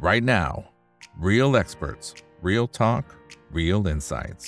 right now. Real experts, real talk, real insights.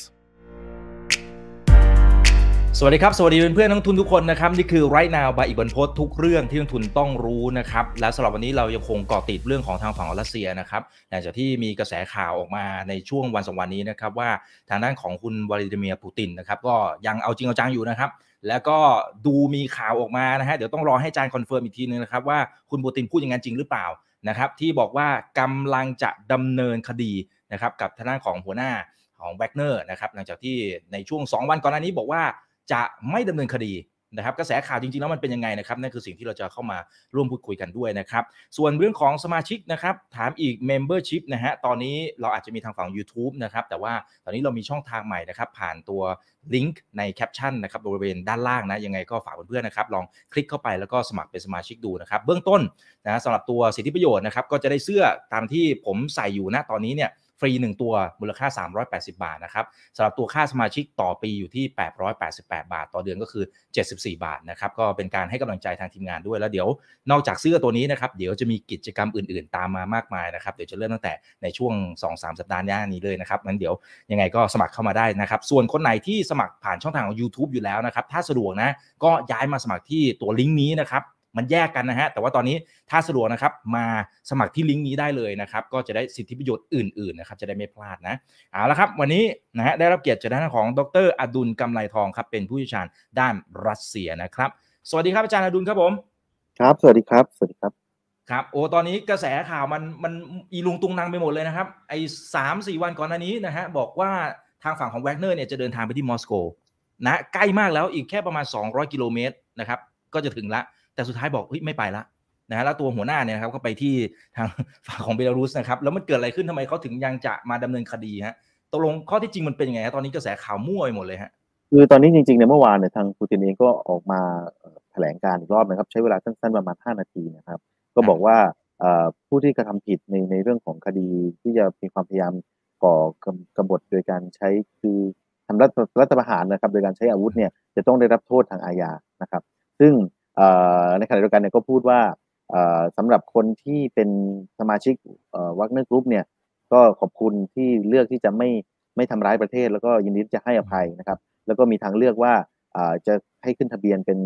สวัสดีครับ สวัสดีเพื่อนๆนักลงทุนทุกคนนะครับ นี่คือ Right Now by อิกบรรพตทุกเรื่องที่นักลงทุนต้องรู้นะครับ และสำหรับวันนี้เรายังคงเกาะติดเรื่องของทางฝั่งรัสเซียนะครับหลังจากที่มีกระแสข่าวออกมาในช่วงวันสองวันนี้นะครับ ว่าทางด้านของคุณวลาดิเมียร์ปูตินนะครับ ก็ยังเอาจริงเอาจังอยู่นะครับแล้วก็ดูมีข่าวออกมานะฮะเดี๋ยวต้องรอให้จารย์ confirm อีกทีนึงนะครับว่าคุณปูตินพูดอย่างนั้นจริงหรือเปล่า นะครับที่บอกว่ากำลังจะดำเนินคดีนะครับกับทางด้านของหัวหน้าของแวกเนอร์นะครับหลังจากที่ในช่วง 2 วันก่อนหน้านี้บอกว่าจะไม่ดำเนินคดี นะครับกระแสข่าวจริงๆแล้วมันเป็นยังไงนะครับนั่นคือสิ่งที่เราจะเข้ามาร่วมพูดคุยกันด้วยนะครับส่วนเรื่องของสมาชิกนะครับถามอีก Membership นะฮะตอนนี้เราอาจจะมีทางฝั่ง YouTube นะครับแต่ว่าตอนนี้เรามีช่องทางใหม่นะครับผ่านตัวลิงก์ในแคปชั่นนะครับบริเวณด้านล่างนะยังไงก็ฝากเพื่อนๆนะครับลองคลิกเข้าไปแล้วก็สมัครเป็นสมาชิกดูนะครับเบื้องต้นนะสำหรับตัวสิทธิประโยชน์นะครับก็จะได้เสื้อตามที่ผมใส่อยู่นะตอนนี้เนี่ย ฟรี 1 ตัวมูลค่า 380 บาทนะครับสำหรับตัวค่าสมาชิกต่อปีอยู่ที่ 888 บาท ต่อเดือนก็คือ 74 บาทนะครับก็เป็นการให้กำลังใจทางทีมงานด้วยแล้วเดี๋ยวนอกจากเสื้อตัวนี้นะครับเดี๋ยวจะมีกิจกรรมอื่นๆ ตามมามากมายนะครับเดี๋ยวจะเริ่มตั้งแต่ในช่วง 2-3 สัปดาห์นี้เลยนะครับงั้นเดี๋ยวยังไงก็สมัครเข้ามาได้นะครับส่วนคนไหนที่สมัครผ่านช่องทางของ YouTube อยู่แล้วนะครับถ้าสะดวกนะก็ย้ายมาสมัครที่ตัวลิงก์นี้นะครับ มันแยกกันนะฮะ แต่ว่าตอนนี้ถ้าสะดวกนะครับ มาสมัครที่ลิงก์นี้ได้เลยนะครับ ก็จะได้สิทธิประโยชน์อื่นๆนะครับ จะได้ไม่พลาดนะ เอาละครับ วันนี้นะฮะได้รับเกียรติจากด้านของดรอดุลกำไลทองครับ เป็นผู้เชี่ยวชาญด้านรัสเซียนะครับ สวัสดีครับอาจารย์อดุลครับผม ครับ สวัสดีครับ สวัสดีครับครับโอ้ตอนนี้กระแสข่าวมันมันอีลุงตุงนางไปหมดเลยนะครับ ไอ้สามสี่วันก่อนหน้านี้นะฮะบอกว่าทางฝั่งของแวกเนอร์เนี่ยจะเดินทางไปที่มอสโกนะใกล้มากแล้วอีกแค่ประมาณ 200 กิโลเมตรนะครับ ก็จะถึงละ แต่สุดท้ายบอกเฮ้ยไม่ไปละนะฮะแล้วตัวหัวหน้าเนี่ยครับก็ไปที่ทางฝั่งของเบลารุสนะครับแล้วมันเกิดอะไรขึ้นทำไมเขาถึงยังจะมาดำเนินคดีฮะตกลงข้อที่จริงมันเป็นยังไงฮะตอนนี้กระแสข่าวมั่วไปหมดเลยฮะคือตอนนี้จริงๆในเมื่อวานเนี่ยทางปูตินเองก็ออกมาแถลงการอีกรอบนะครับ ใช้เวลาสั้นๆประมาณ 5 นาทีนะครับ ก็บอกว่าผู้ที่กระทำผิดในในเรื่องของคดีที่จะมีความพยายามก่อกบฏโดยการใช้คือทำรัฐรัฐประหารนะครับ โดยการใช้อาวุธเนี่ยจะต้องได้รับโทษทางอาญานะครับ ซึ่ง ในขณะเดียวกันเนี่ยก็พูดว่าสำหรับคนที่เป็นสมาชิก Wagner Group เนี่ยก็ขอบคุณที่เลือกที่จะไม่ไม่ทำร้ายประเทศ แล้วก็ยินดีจะให้อภัยนะครับ แล้วก็มีทางเลือกว่าจะให้ขึ้นทะเบียนเป็น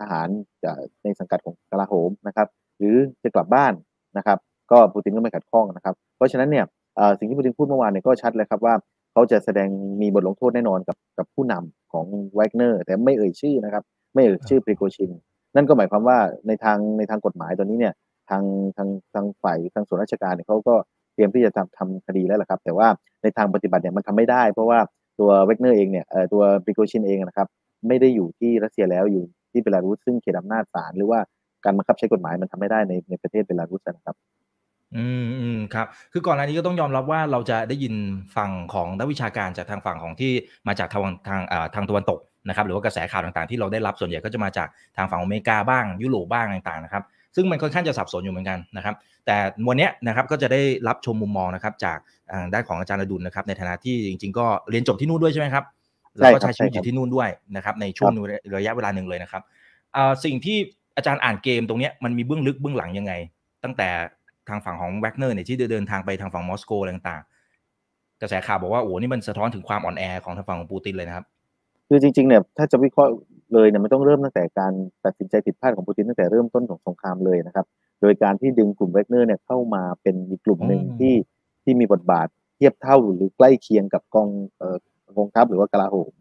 ทหารในสังกัดของกลาโหมนะครับ หรือจะกลับบ้านนะครับ ก็ปูตินก็ไม่ขัดข้องนะครับ เพราะฉะนั้นเนี่ยสิ่งที่ปูตินพูดเมื่อวานเนี่ยก็ชัดเลยครับว่าเขาจะแสดงมีบทลงโทษแน่นอนกับกับผู้นำของแวกเนอร์แต่ไม่เอ่ยชื่อนะครับ ไม่เอ่ยชื่อปริโกชิน นั่นก็หมายความว่าในทางในทางกฎหมายตอนนี้เนี่ยทางทางทางฝ่ายทางส่วนราชการเนี่ยเขาก็เตรียมที่จะทำทำคดีแล้วแหละครับ แต่ว่าในทางปฏิบัติเนี่ยมันทำไม่ได้ เพราะว่าตัวแวกเนอร์เองเนี่ยตัวปริโกชินเองนะครับไม่ได้อยู่ที่รัสเซียแล้วอยู่ที่เบลารุสซึ่งเขตอำนาจศาลหรือว่าการบังคับใช้กฎหมายมันทำไม่ได้ในในประเทศเบลารุสนะครับอืมอืมครับ คือก่อนหน้านี้ก็ต้องยอมรับว่าเราจะได้ยินฝั่งของนักวิชาการจากทางฝั่งของที่มาจากทางทางอ่าทางตะวันตก นะครับหรือว่ากระแสข่าวต่างๆที่เราได้รับส่วนใหญ่ก็จะมาจากทางฝั่งอเมริกาบ้างยุโรปบ้างต่างๆนะครับซึ่งมันค่อนข้างจะสับสนอยู่เหมือนกันนะครับ แต่วันนี้นะครับก็จะได้รับชมมุมมองนะครับจากด้านของอาจารย์อดุลนะครับในฐานะที่จริง ๆ ก็เรียนจบที่นู่นด้วยใช่ไหมครับแล้วก็ใช้ชีวิตอยู่ที่นู่นด้วยนะครับในช่วงระยะเวลาหนึ่งเลยนะครับสิ่งที่อาจารย์อ่านเกมตรงนี้มันมีเบื้องลึกเบื้องหลังยังไง ตั้งแต่ทางฝั่งของแวกเนอร์เนี่ยที่เดินทางไปทางฝั่งมอสโกอะไรต่างๆ กระแสข่าวบอกว่าโอ้นี่มันสะท้อนถึงความอ่อนแอของทางฝั่งของปูตินเลยนะครับ คือจริงๆเนี่ยถ้าจะวิเคราะห์เลยเนี่ยมันต้องเริ่มตั้งแต่การตัดสินใจผิดพลาดของปูตินตั้งแต่เริ่มต้นของสงครามเลยนะครับ โดยการที่ดึงกลุ่มเวกเนอร์เนี่ยเข้ามาเป็นอีกกลุ่มหนึ่งที่ที่มีบทบาทเทียบเท่าหรือใกล้เคียงกับกองเอ่อกองทัพหรือว่ากลาโหม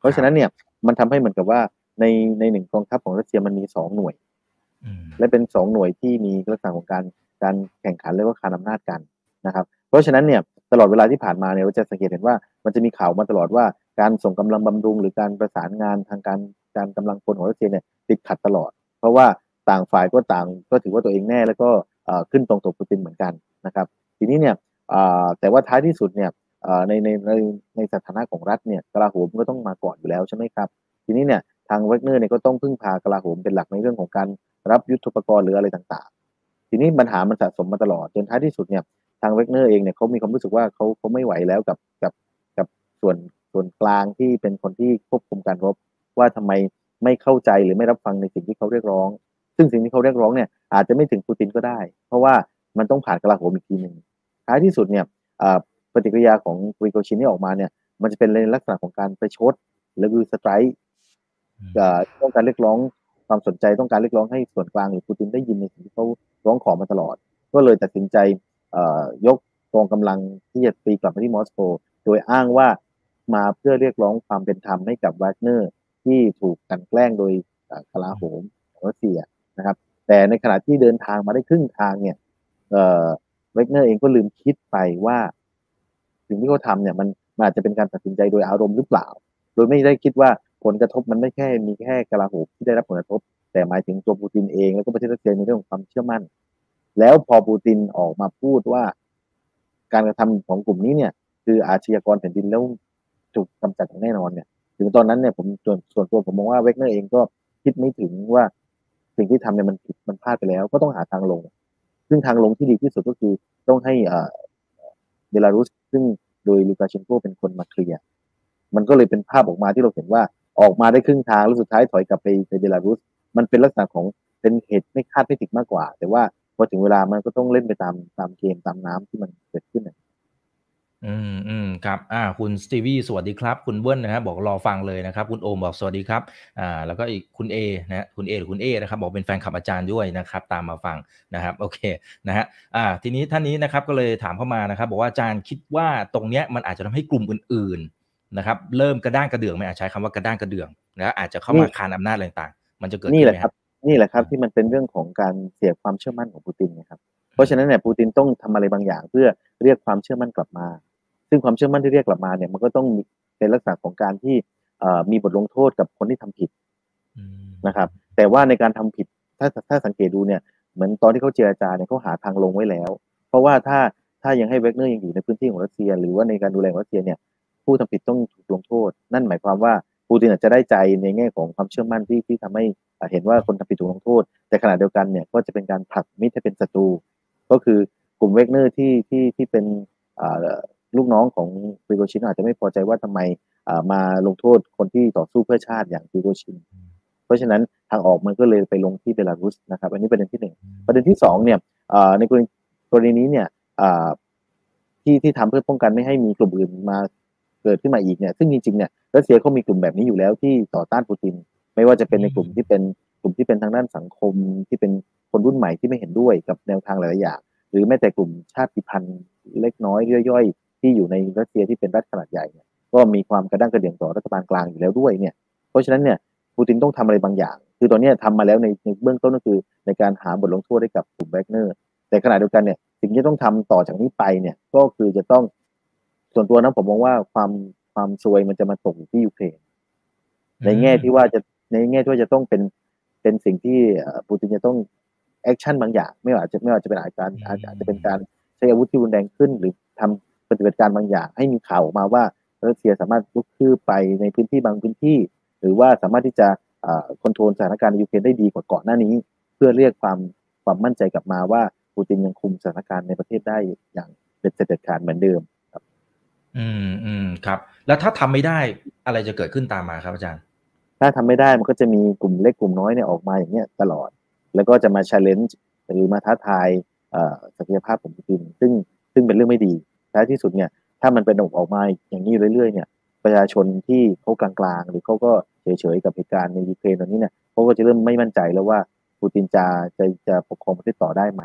เพราะฉะนั้นเนี่ยมันทำให้เหมือนกับว่าในในหนึ่งกองทัพของรัสเซียมันมีสองหน่วย และเป็นสองหน่วยที่มีลักษณะของการการแข่งขันเรียกว่าคานอำนาจกันนะครับ เพราะฉะนั้นเนี่ยตลอดเวลาที่ผ่านมาเนี่ยเราจะสังเกตเห็นว่ามันจะมีข่าวมาตลอดว่า การส่งกำลังบำรุง หรือการประสานงานทางการการกำลังพลของรัสเซียเนี่ยติดขัดตลอด เพราะว่าต่างฝ่ายก็ต่างก็ถือว่าตัวเองแน่แล้วก็ขึ้นตรงตัวปูตินเหมือนกันนะครับ ทีนี้เนี่ยแต่ว่าท้ายที่สุดเนี่ยในในในในสถานะของรัฐเนี่ยกลาโหมก็ต้องมาก่อนอยู่แล้วใช่ไหมครับ ทีนี้เนี่ยทางเวกเนอร์เนี่ยก็ต้องพึ่งพากลาโหมเป็นหลักในเรื่องของการรับยุทธปกรณ์หรืออะไรต่างๆ ทีนี้ปัญหามันสะสมมาตลอดจนท้ายที่สุดเนี่ยทางเวกเนอร์เองเนี่ยเขามีความรู้สึกว่าเขาเขาไม่ไหวแล้วกับกับกับส่วน ส่วนกลางที่เป็นคนที่ควบคุมการรบ ว่าทำไมไม่เข้าใจหรือไม่รับฟังในสิ่งที่เขาเรียกร้อง ซึ่งสิ่งที่เขาเรียกร้องเนี่ยอาจจะไม่ถึงปูตินก็ได้ เพราะว่ามันต้องผ่านกลาโหมอีกทีหนึ่งท้ายที่สุดเนี่ยปฏิกิริยาของปริโกชินที่ออกมาเนี่ย มันจะเป็นในลักษณะของการประชดหรือคือ strike ต้องการเรียกร้องความสนใจต้องการเรียกร้องให้ส่วนกลางหรือปูตินได้ยินในสิ่งที่เขาร้องขอมาตลอด ก็เลยตัดสินใจยกกองกำลังที่จะตีกลับมาที่มอสโก โดยอ้างว่า มาเพื่อเรียกร้องความเป็นธรรมให้กับแวกเนอร์ที่ถูกกันแกล้งโดยกลาโหมรัสเซียนะครับ แต่ในขณะที่เดินทางมาได้ครึ่งทางเนี่ยเอ่อเวกเนอร์เองก็ลืมคิดไปว่าสิ่งที่เขาทำเนี่ยมันอาจจะเป็นการตัดสินใจโดยอารมณ์หรือเปล่า โดยไม่ได้คิดว่าผลกระทบมันไม่แค่มีแค่กลาโหมที่ได้รับผลกระทบ แต่หมายถึงตัวปูตินเองแล้วก็ประเทศรัสเซียในเรื่องของความเชื่อมั่น แล้วพอปูตินออกมาพูดว่า การกระทำของกลุ่มนี้เนี่ย คืออาชญากรแผ่นดินแล้ว ถูกกำจัดอย่างแน่นอนเนี่ย ถึงตอนนั้นเนี่ยผมส่วนส่วนตัวผมมองว่าแวกเนอร์เองก็คิดไม่ถึงว่าสิ่งที่ทำเนี่ยมันผิดมันพลาดไปแล้ว ก็ต้องหาทางลง ซึ่งทางลงที่ดีที่สุดก็คือต้องให้เบลารุสซึ่งโดยลูกาเชนโกเป็นคนมาเคลียร์มันก็เลยเป็นภาพออกมาที่เราเห็นว่าออกมาได้ครึ่งทางแล้วสุดท้ายถอยกลับไปไปเบลารุส มันเป็นลักษณะของเป็นเหตุไม่คาดไม่ถึงมากกว่า แต่ว่าพอถึงเวลามันก็ต้องเล่นไปตามตามเกมตามน้ำที่มันเกิดขึ้น อืมอืมครับอ่าคุณสตีวีสวัสดีครับ คุณเบิ้ลนะครับบอกรอฟังเลยนะครับ คุณโอมบอกสวัสดีครับอ่าแล้วก็อีกคุณเอนะคุณเอหรือคุณเอนะครับบอกเป็นแฟนคลับอาจารย์ด้วยนะครับตามมาฟังนะครับโอเคนะฮะอ่าทีนี้ท่านนี้นะครับก็เลยถามเข้ามานะครับ บอกว่าอาจารย์คิดว่าตรงเนี้ยมันอาจจะทำให้กลุ่มอื่นๆนะครับเริ่มกระด้างกระเดื่องไม่อาจใช้คำว่ากระด้างกระเดื่องนะอาจจะเข้ามาคานอำนาจอะไรต่างมันจะเกิดนี่แหละครับนี่แหละครับที่มันเป็นเรื่องของการเสียความเชื่อมั่นของปูตินนะครับเพราะฉะนั้นเนี่ยปูตินต้องทำอะไรบางอย่างเพื่อเรียกความเชื่อมั่นกลับมา ซึ่งความเชื่อมั่นที่เรียกกลับมาเนี่ยมันก็ต้องเป็นลักษณะของการที่มีบทลงโทษกับคนที่ทำผิดนะครับ แต่ว่าในการทำผิดถ้าถ้าสังเกตดูเนี่ยเหมือนตอนที่เขาเจรจาเนี่ยเขาหาทางลงไว้แล้ว เพราะว่าถ้าถ้ายังให้เวกเนอร์ยังอยู่ในพื้นที่ของรัสเซีย หรือว่าในการดูแลรัสเซียเนี่ยผู้ทำผิดต้องถูกลงโทษ นั่นหมายความว่าปูตินอาจจะได้ใจในแง่ของความเชื่อมั่นที่ที่ทำให้เห็นว่าคนทำผิดถูกลงโทษ แต่ขณะเดียวกันเนี่ยก็จะเป็นการผลักมิตรให้เป็นศัตรู ก็คือกลุ่มแวกเนอร์ที่ที่ที่เป็น ลูกน้องของปริโกชินอาจจะไม่พอใจว่าทำไมมาลงโทษคนที่ต่อสู้เพื่อชาติอย่างปริโกชิน เพราะฉะนั้นทางออกมันก็เลยไปลงที่เบลารุสนะครับ อันนี้ประเด็นที่หนึ่งประเด็นที่สองเนี่ยในกรณีกรณีนี้เนี่ยที่ที่ทำเพื่อป้องกันไม่ให้มีกลุ่มอื่นมาเกิดขึ้นมาอีกเนี่ยซึ่งจริงๆเนี่ยรัสเซียเขามีกลุ่มแบบนี้อยู่แล้วที่ต่อต้านปูติน ไม่ว่าจะเป็นในกลุ่มที่เป็นกลุ่มที่เป็นทางด้านสังคมที่เป็นคนรุ่นใหม่ที่ไม่เห็นด้วยกับแนวทางหลายอย่างหรือแม้แต่กลุ่มชาติพันธุ์เล็กน้อยย่อย ที่อยู่ในรัสเซียที่เป็นรัฐขนาดใหญ่เนี่ยก็มีความกระด้างกระเดี่ยงต่อรัฐบาลกลางอยู่แล้วด้วยเนี่ยเพราะฉะนั้นเนี่ยปูตินต้องทำอะไรบางอย่าง คือตอนนี้ทำมาแล้วในในเบื้องต้นก็คือในการหาบทลงโทษให้กับกลุ่มแบกเนอร์แต่ขณะเดียวกันเนี่ยสิ่งที่ต้องทำต่อจากนี้ไปเนี่ยก็คือจะต้องส่วนตัวนะผมมองว่าความความซวยมันจะมาตกอยู่ที่ยูเครนในแง่ที่ว่าจะในแง่ที่ว่าจะต้องเป็นเป็นสิ่งที่ปูตินจะต้อง action บางอย่าง ไม่ว่าจะไม่ว่าจะเป็นอาการอาจจะเป็นการใช้อาวุธที่รุนแรงขึ้น หรือทำ ปฏิบัติการบางอย่าง ให้มีข่าวออกมาว่ารัสเซียสามารถลุกคืบไปในพื้นที่บางพื้นที่ หรือว่าสามารถที่จะ control สถานการณ์ในยูเครนได้ดีกว่าก่อนหน้านี้ เพื่อเรียกความความมั่นใจกลับมาว่าปูตินยังคุมสถานการณ์ในประเทศได้อย่างเด็ดเด็ดขาดเหมือนเดิมครับ อืมอืมครับ แล้วถ้าทำไม่ได้อะไรจะเกิดขึ้นตามมาครับอาจารย์ ถ้าทำไม่ได้มันก็จะมีกลุ่มเล็กกลุ่มน้อยเนี่ยออกมาอย่างเงี้ยตลอด แล้วก็จะมา challenge หรือมาท้าทายศักยภาพของปูติน ซึ่งซึ่งเป็นเรื่องไม่ดี ท้ายที่สุดเนี่ยถ้ามันเป็นออกมาอย่างนี้เรื่อยๆเนี่ยประชาชนที่เขากลางๆ หรือเขาก็เฉยๆกับเหตุการณ์ในยูเครนตอนนี้เนี่ยเขาก็จะเริ่มไม่มั่นใจแล้วว่าปูตินจะจะจะปกครองประเทศต่อได้ไหม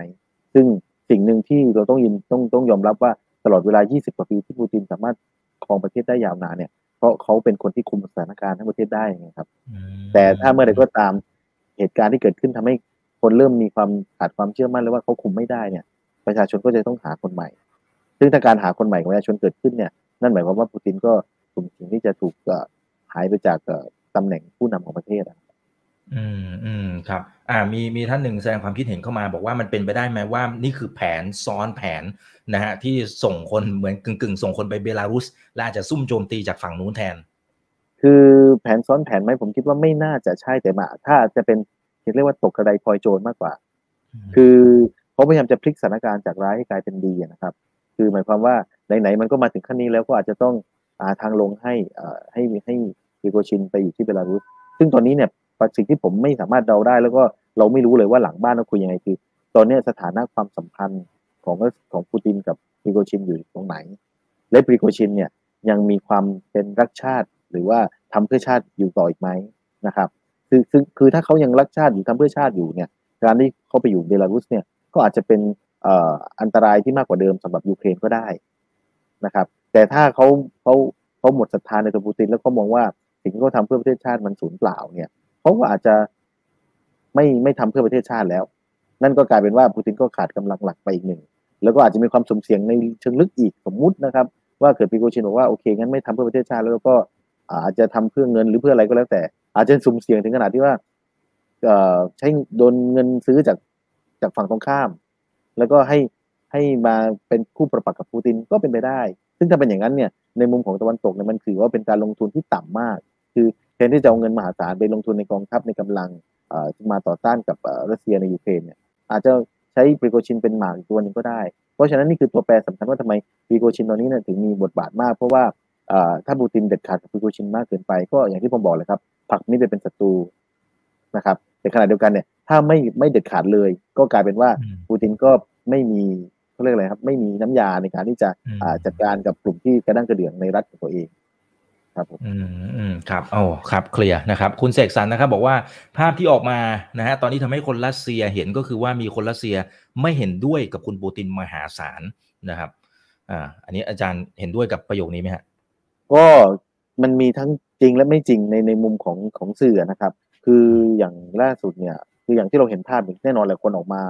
ซึ่งสิ่งหนึ่งที่เราต้องยินต้องต้องยอมรับว่าตลอดเวลา 20 กว่าปีที่ปูตินสามารถครองประเทศได้ยาวนานเนี่ย เพราะเขาเป็นคนที่คุมสถานการณ์ทั้งประเทศได้ไงครับ แต่ถ้าเมื่อใดก็ตามเหตุการณ์ที่เกิดขึ้นทำให้คนเริ่มมีความขาดความเชื่อมั่นแล้วว่าเขาคุมไม่ได้เนี่ย ประชาชนก็จะต้องหาคนใหม่ ซึ่งถ้าการหาคนใหม่ของประชาชนเกิดขึ้นเนี่ยนั่นหมายความว่าปูตินก็สุ่มเสี่ยงที่จะถูกหายไปจากตำแหน่งผู้นำของประเทศอืมอืมครับ อ่ามีมีท่านหนึ่งแสดงความคิดเห็นเข้ามา บอกว่ามันเป็นไปได้ไหมว่านี่คือแผนซ้อนแผนนะฮะที่ส่งคนเหมือนกึ่งกึ่งส่งคนไปเบลารุส และอาจจะซุ่มโจมตีจากฝั่งนู้นแทน คือแผนซ้อนแผนไหมผมคิดว่าไม่น่าจะใช่แต่มาถ้าจะเป็นเรียกว่าตกกระไดพลอยโจรมากกว่า คือเขาพยายามจะพลิกสถานการณ์จากร้ายให้กลายเป็นดีนะครับ คือหมายความว่าไหนๆมันก็มาถึงขั้นนี้แล้วก็อาจจะต้องหาทางลงให้ให้ให้กิโกชินไปอยู่ที่เบลารุสซึ่งตอนนี้เนี่ยสิ่งที่ผมไม่สามารถเดาได้ แล้วก็เราไม่รู้เลยว่าหลังบ้านเราคุยยังไงคือ ตอนนี้สถานะความสัมพันธ์ของของปูตินกับปริโกชินอยู่ตรงไหน และปริโกชินเนี่ยยังมีความเป็นรักชาติ หรือว่าทำเพื่อชาติอยู่ต่ออีกไหมนะครับคือคือคือถ้าเขายังรักชาติอยู่ทำเพื่อชาติอยู่เนี่ยการที่เขาไปอยู่เบลารุสเนี่ยก็อาจจะเป็น อันตรายที่มากกว่าเดิมสำหรับยูเครนก็ได้นะครับ แต่ถ้าเขาเขาเขาหมดศรัทธาในตัวปูติน แล้วเขามองว่าสิ่งที่เขาทำเพื่อประเทศชาติมันสูญเปล่าเนี่ยเขาก็อาจจะไม่ไม่ทำเพื่อประเทศชาติแล้ว นั่นก็กลายเป็นว่าปูตินก็ขาดกำลังหลักไปอีกหนึ่งแล้วก็อาจจะมีความสมเสียงในเชิงลึกอีกสมมุตินะครับ ว่าเกิดปีโกชินบอกว่าโอเคงั้นไม่ทำเพื่อประเทศชาติแล้วก็อาจจะทำเพื่อเงินหรือเพื่ออะไรก็แล้วแต่ อาจจะสุ่มเสี่ยงถึงขนาดที่ว่าใช้โดนเงินซื้อจากจากฝั่งตรงข้าม แล้วก็ให้ให้มาเป็นคู่ประปักษ์กับปูตินก็เป็นไปได้ ซึ่งถ้าเป็นอย่างนั้นเนี่ยในมุมของตะวันตกเนี่ยมันถือว่าเป็นการลงทุนที่ต่ำมาก คือแทนที่จะเอาเงินมหาศาลไปลงทุนในกองทัพในกำลังมาต่อต้านกับรัสเซียในยูเครนเนี่ยอาจจะใช้ปริโกชินเป็นหมากตัวหนึ่งก็ได้ เพราะฉะนั้นนี่คือตัวแปรสำคัญว่าทำไมปริโกชินตอนนี้เนี่ยถึงมีบทบาทมาก เพราะว่าถ้าปูตินเด็ดขาดกับปริโกชินมากเกินไป ก็อย่างที่ผมบอกเลยครับผักนี่ไปเป็นศัตรูนะครับแต่ขณะเดียวกันเนี่ย ถ้าไม่ไม่เด็ดขาดเลย ก็กลายเป็นว่าอืมปูตินก็ไม่มีเขาเรียกอะไรครับ ไม่มีน้ำยาในการที่จะอืมอ่าจัดการกับกลุ่มที่กระด้างกระเดื่องในรัฐของตัวเองครับผมอืมอืมครับโอ้ครับเคลียร์นะครับ คุณเสกสรรนะครับ บอกว่าภาพที่ออกมานะฮะตอนนี้ทำให้คนรัสเซียเห็นก็คือว่ามีคนรัสเซียไม่เห็นด้วยกับคุณปูตินมหาศาลนะครับ อ่า อันนี้อาจารย์เห็นด้วยกับประโยคนี้ไหมฮะก็มันมีทั้งจริงและไม่จริงในในมุมของของสื่อนะครับ คืออย่างล่าสุดเนี่ย คืออย่างที่เราเห็นภาพแน่นอนแหละคนออกมา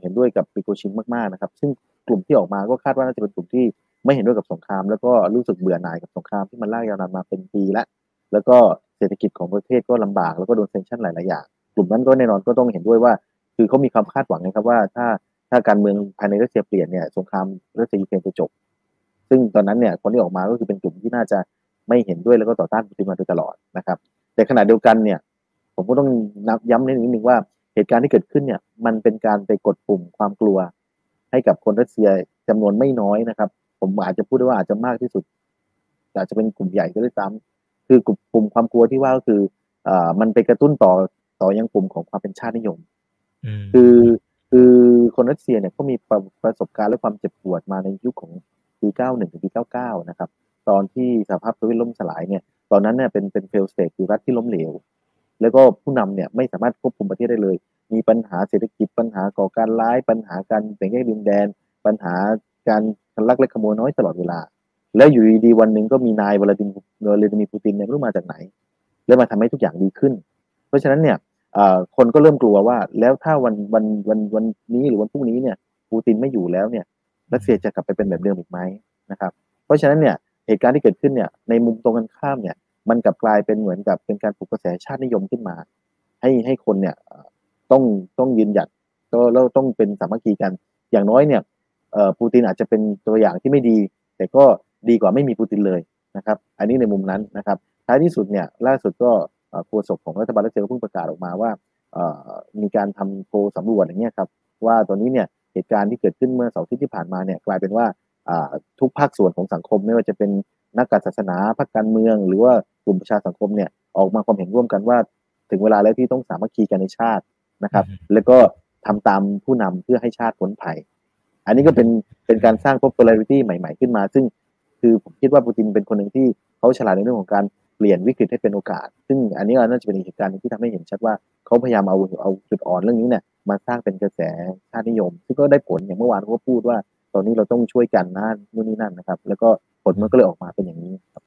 เห็นด้วยกับปิโกชินมากๆนะครับ ซึ่งกลุ่มที่ออกมาก็คาดว่าน่าจะเป็นกลุ่มที่ไม่เห็นด้วยกับสงคราม แล้วก็รู้สึกเบื่อหน่ายกับสงครามที่มันลากยาวนานมาเป็นปีแล้วแล้วก็เศรษฐกิจของประเทศก็ลำบากแล้วก็โดนเซนชั่นหลายๆอย่างกลุ่มนั้นก็แน่นอนก็ต้องเห็นด้วยว่า คือเขามีความคาดหวังนะครับว่าถ้าถ้าการเมืองภายในรัสเซียเปลี่ยนเนี่ยสงครามรัสเซียยูเครนจะจบ ซึ่งตอนนั้นเนี่ยคนที่ออกมาก็คือเป็นกลุ่มที่น่าจะไม่เห็นด้วยแล้วก็ต่อต้านปูตินมาโดยตลอดนะครับ แต่ขณะเดียวกันเนี่ย ผมก็ต้องนับย้ำนิดนึงว่าเหตุการณ์ที่เกิดขึ้นเนี่ย มันเป็นการไปกดปุ่มความกลัว ให้กับคนรัสเซียจำนวนไม่น้อยนะครับ ผมอาจจะพูดได้ว่าอาจจะมากที่สุด อาจจะเป็นกลุ่มใหญ่ก็ได้ซ้ำคือกลุ่มปุ่มความกลัวที่ว่าก็คืออ่ามันไปกระตุ้นต่อต่อยังปุ่มของความเป็นชาตินิยมอืมคือคือคนรัสเซียเนี่ยเขามีประประสบการณ์และความเจ็บปวดมาในยุคของปี91ถึงปี99นะครับ ตอนที่สหภาพโซเวียตล่มสลายเนี่ย ตอนนั้นเนี่ยเป็นเป็น failed state คือรัฐที่ล้มเหลว แล้วก็ผู้นำเนี่ยไม่สามารถควบคุมประเทศได้เลย มีปัญหาเศรษฐกิจปัญหาก่อการร้ายปัญหาการแบ่งแยกดินแดน ปัญหาการลักเล็กขโมยน้อยตลอดเวลา แล้วอยู่ดีๆวันหนึ่งก็มีนายวลาดิมีวลาดิมีปูตินเนี่ยไม่รู้มาจากไหน แล้วมาทำให้ทุกอย่างดีขึ้น เพราะฉะนั้นเนี่ยคนก็เริ่มกลัวว่า แล้วถ้าวันวันวันวันนี้หรือวันพรุ่งนี้เนี่ยปูตินไม่อยู่แล้วเนี่ยรัสเซียจะกลับไปเป็นแบบเดิมอีกไหมนะครับ เพราะฉะนั้นเนี่ยเหตุการณ์ที่เกิดขึ้นเนี่ยในมุมตรงกันข้ามเนี่ย มันกลับกลายเป็นเหมือนกับเป็นการปลุกกระแสชาตินิยมขึ้นมา ให้ให้คนเนี่ยต้องต้องยืนหยัดก็แล้วต้องเป็นสามัคคีกัน อย่างน้อยเนี่ยปูตินอาจจะเป็นตัวอย่างที่ไม่ดี แต่ก็ดีกว่าไม่มีปูตินเลยนะครับ อันนี้ในมุมนั้นนะครับ ท้ายที่สุดเนี่ยล่าสุดก็โฆษกของรัฐบาลรัสเซียก็เพิ่งประกาศออกมาว่ามีการทำโพลสำรวจอย่างเงี้ยครับว่าตอนนี้เนี่ยเหตุการณ์ที่เกิดขึ้นเมื่อเสาร์อาทิตย์ที่ผ่านมาเนี่ยกลายเป็นว่าทุกภาคส่วนของสังคมไม่ว่าจะเป็น นักการศาสนาพรรคการเมือง หรือว่ากลุ่มประชาสังคมเนี่ยออกมาความเห็นร่วมกันว่า ถึงเวลาแล้วที่ต้องสามัคคีกันในชาตินะครับ แล้วก็ทำตามผู้นำเพื่อให้ชาติพ้นภัย อันนี้ก็เป็นเป็นการสร้าง popularity ใหม่ ๆ ขึ้นมา ซึ่งคือผมคิดว่าปูตินเป็นคนหนึ่งที่เขาฉลาดในเรื่องของการเปลี่ยนวิกฤตให้เป็นโอกาส ซึ่งอันนี้น่าจะเป็นอีกเหตุการณ์หนึ่งที่ทำให้เห็นชัดว่าเขาพยายามเอาเอาจุดอ่อนเรื่องนี้เนี่ยมาสร้างเป็นกระแสชาตินิยม ซึ่งก็ได้ผลอย่างเมื่อวานเขาก็พูดว่า ตอนนี้เราต้องช่วยกันนะนู่นนี่นั่นนะครับ แล้วก็ผ ลมันก็เลยออกมาเป็นอย่างนี้ครับ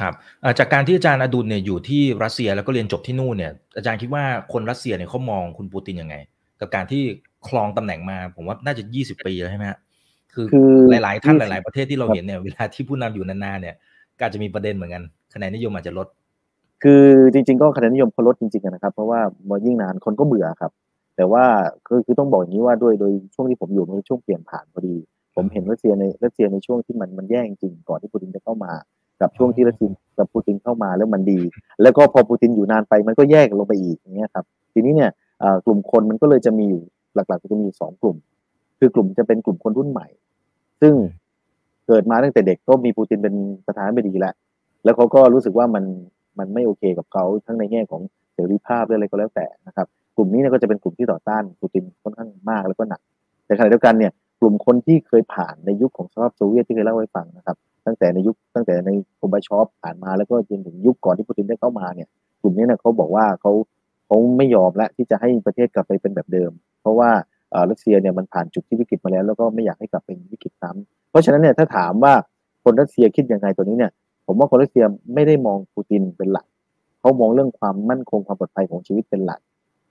ครับอ่าจากการที่อาจารย์อดุลเนี่ยอยู่ที่รัสเซียแล้วก็เรียนจบที่นู่นเนี่ยอาจารย์คิดว่าคนรัสเซียเนี่ยเขามองคุณปูตินยังไง กับการที่ครองตำแหน่งมาผมว่าน่าจะยี่สิบปีแล้วใช่ไหมฮะคือคือหลาย ๆ ท่านห20ลาย ๆ ประเทศที่เราครับเห็นเนี่ยเวลาที่ผู้นำอยู่นานๆเนี่ยก็อาจจะมีประเด็นเหมือนกันคะแนนนิยมอาจจะลด คือจริง ๆ ก็คะแนนนิยมเขาลดจริงๆอะนะครับ เพราะว่าเมื่อยิ่งนานคนก็เบื่อครับ แต่ว่าคือคือต้องบอกอย่างนี้ว่าด้วยโดยช่วงที่ผมอยู่มันเป็นช่วงเปลี่ยนผ่านพอดี ผมเห็นรัสเซียในรัสเซียในช่วงที่มันมันแย่จริงๆก่อนที่ปูตินจะเข้ามา กับช่วงที่รัสเซียกับปูตินเข้ามาแล้วมันดี แล้วก็พอปูตินอยู่นานไปมันก็แยกลงไปอีกอย่างเงี้ยครับ ทีนี้เนี่ยเอ่อกลุ่มคนมันก็เลยจะมีอยู่หลักๆจะมีอยู่สองกลุ่ม คือกลุ่มจะเป็นกลุ่มคนรุ่นใหม่ ซึ่งเกิดมาตั้งแต่เด็กก็มีปูตินเป็นประธานาธิบดีแล้วแล้วเขาก็รู้สึกว่ามันมันไม่โอเคกับเขาทั้งในแง่ของเสรีภาพหรืออะไรก็แล้วแต่นะครับ กลุ่มนี้เนี่ยก็จะเป็นกลุ่มที่ต่อต้านปูตินค่อนข้างมากแล้วก็หนักแต่ขณะเดียวกันเนี่ย กลุ่มคนที่เคยผ่านในยุคของสหภาพโซเวียตที่เคยเล่าให้ฟังนะครับ ตั้งแต่ในยุคตั้งแต่ในโคบาชอฟผ่านมาแล้วก็จนถึงยุคก่อนที่ปูตินได้เข้ามาเนี่ย กลุ่มนี้นี่ยเขาบอกว่าเขาเขาไม่ยอมและที่จะให้ประเทศกลับไปเป็นแบบเดิม เพราะว่าอ่อรัสเซียเนี่ยมันผ่านจุดที่วิกฤตมาแล้ว แล้วก็ไม่อยากให้กลับเป็นวิกฤตซ้ำเพราะฉะนั้นเนี่ยถ้าถามว่าคนรัสเซียคิดยังไงตัวนี้เนี่ย ผมว่าคนรัสเซียไม่ได้มองปูตินเป็นหลักเขามองเรื่องความมั่นคงความปลอดภัยของชีวิตเป็นหลัก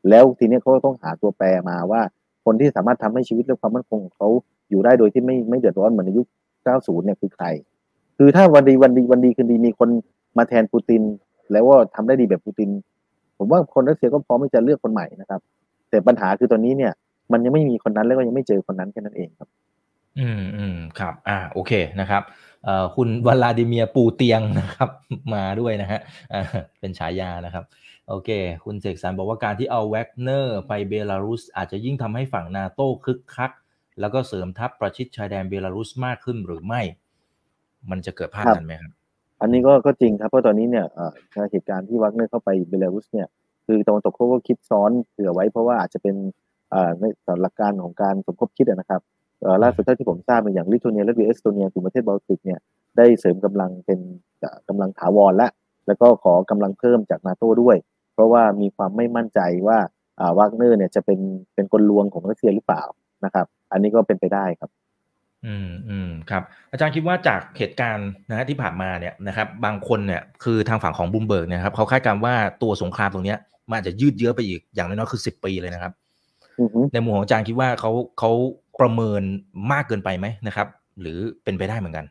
แล้วทีนี้เขาก็ต้องหาตัวแปรมาว่า คนที่สามารถทำให้ชีวิตและความมั่นคงของเขาอยู่ได้โดยที่ไม่ไม่เดือดร้อนเหมือนในยุค 90 เนี่ยคือใคร คือถ้าวันดีวันดีวันดีคืนดีมีคนมาแทนปูติน แล้วว่าทำได้ดีแบบปูติน ผมว่าคนรัสเซียก็พร้อมที่จะเลือกคนใหม่นะครับ แต่ปัญหาคือตอนนี้เนี่ย มันยังไม่มีคนนั้นแล้วก็ยังไม่เจอคนนั้นแค่นั้นเองครับ อืมอืมครับ อ่าโอเคนะครับเอ่อคุณวลาดิเมียปูเตียงนะครับ มาด้วยนะฮะอ่าเป็นฉายานะครับ โอเค คุณเสกสรรบอกว่าการที่เอาแวกเนอร์ไปเบลารุส อาจจะยิ่งทำให้ฝั่งนาโต้คึกคัก แล้วก็เสริมทัพประชิดชายแดนเบลารุสมากขึ้นหรือไม่ มันจะเกิดภาพแบบนั้นไหมครับ อันนี้ก็ก็จริงครับ เพราะตอนนี้เนี่ยเอ่อเหตุการณ์ที่วักเนอร์เข้าไปเบลารุสเนี่ย คือตะวันตกเขาก็คิดซ้อนเผื่อไว้เพราะว่าอาจจะเป็นเอ่อในหลักการของการสมคบคิดอะนะครับเอ่อล่าสุดเท่าที่ผมทราบเป็นอย่างลิทัวเนียและเอสโตเนียกลุ่มประเทศบอลติกเนี่ยได้เสริมกำลังเป็นเอ่อกำลังถาวรและ แล้วก็ขอกำลังเพิ่มจากนาโต้ด้วย เพราะว่ามีความไม่มั่นใจว่าอ่าวากเนอร์เนี่ยจะเป็นเป็นกลลวงของรัสเซียหรือเปล่านะครับ อันนี้ก็เป็นไปได้ครับ อืมอืมครับ อาจารย์คิดว่าจากเหตุการณ์นะฮะที่ผ่านมาเนี่ยนะครับ บางคนเนี่ยคือทางฝั่งของบูมเบิร์กเนี่ยครับเขาคาดการณ์ว่าตัวสงครามตรงเนี้ยมันอาจจะยืดเยื้อไปอีกอย่างน้อยๆคือสิบปีเลยนะครับอือฮึในมุมของอาจารย์คิดว่าเขาเขาประเมินมากเกินไปไหมนะครับ หรือเป็นไปได้เหมือนกัน